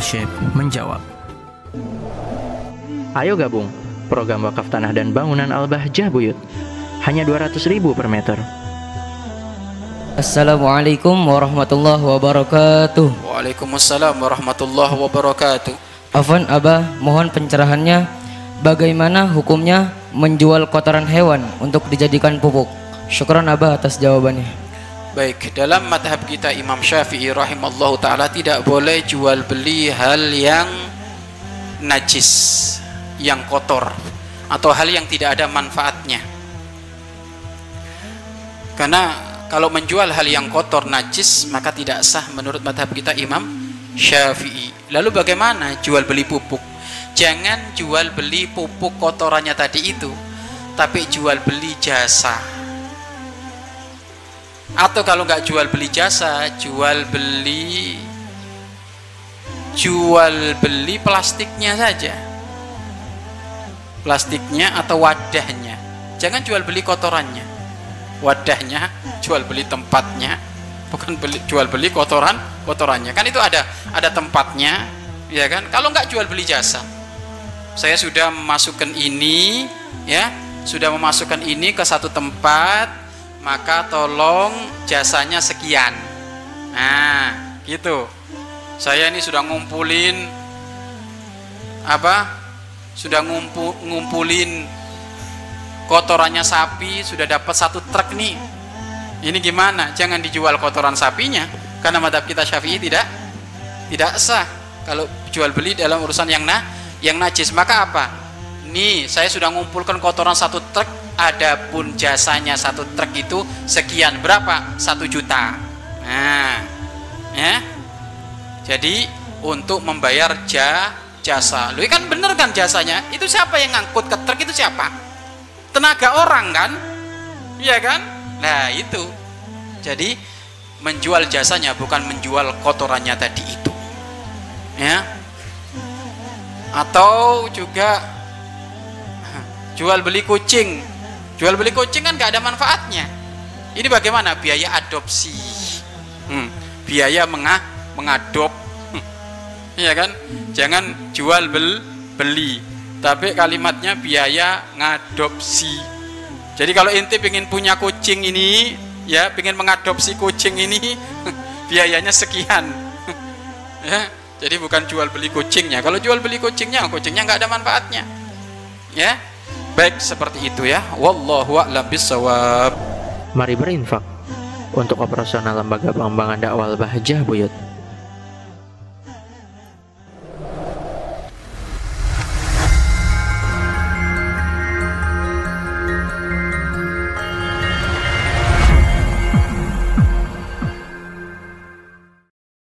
Syekh menjawab. Ayo gabung program wakaf tanah dan bangunan Al-Bahjah Buyut. Hanya 200 ribu per meter. Assalamualaikum warahmatullahi wabarakatuh. Waalaikumsalam warahmatullahi wabarakatuh. Afan Abah, mohon pencerahannya bagaimana hukumnya menjual kotoran hewan untuk dijadikan pupuk. Syukran Abah atas jawabannya. Baik, dalam madhab kita Imam Syafi'i rahimallahu taala tidak boleh jual beli hal yang najis, yang kotor atau hal yang tidak ada manfaatnya. Karena kalau menjual hal yang kotor najis maka tidak sah menurut madhab kita Imam Syafi'i. Lalu bagaimana jual beli pupuk? Jangan jual beli pupuk kotorannya tadi itu, tapi jual beli jasa. Atau kalau nggak jual beli jasa, jual beli jual beli plastiknya saja. Plastiknya atau wadahnya. Jangan jual beli kotorannya. Wadahnya, jual beli tempatnya, bukan beli jual beli kotoran kotorannya kan itu ada ada tempatnya ya kan kalau nggak jual beli jasa saya sudah memasukkan ini ya sudah memasukkan ini ke satu tempat maka tolong jasanya sekian. Nah gitu. Saya ini sudah ngumpulin apa? Sudah ngumpul, ngumpulin kotorannya sapi sudah dapat satu truk nih. Ini gimana? Jangan dijual kotoran sapinya karena madhab kita syafi'i tidak tidak sah. Kalau jual beli dalam urusan yang nah yang najis. Maka apa? Nih saya sudah mengumpulkan kotoran satu truk adapun jasanya satu truk itu sekian berapa? Satu juta. Nah ya. Jadi untuk membayar ja, jasa. Lu kan bener kan jasanya? Itu siapa yang ngangkut ke truk itu siapa? Tenaga orang kan? Iya kan? Nah itu. Jadi menjual jasanya bukan menjual kotorannya tadi itu. Ya. Atau juga jual beli kucing jual beli kucing kan nggak ada manfaatnya. Ini bagaimana? Biaya adopsi. Hmm, biaya mengah mengadop. Hmm, ya kan? Jangan jual bel beli. Tapi kalimatnya biaya ngadopsi. Jadi kalau inti ingin punya kucing ini ya ingin mengadopsi kucing ini biayanya sekian. Ya jadi bukan jual beli kucingnya. Kalau jual beli kucingnya kucingnya nggak ada manfaatnya. Ya baik seperti itu ya wallahu a'lam Mari berinfak untuk operasional lembaga pengembangan dakwah Bahjah Buyut.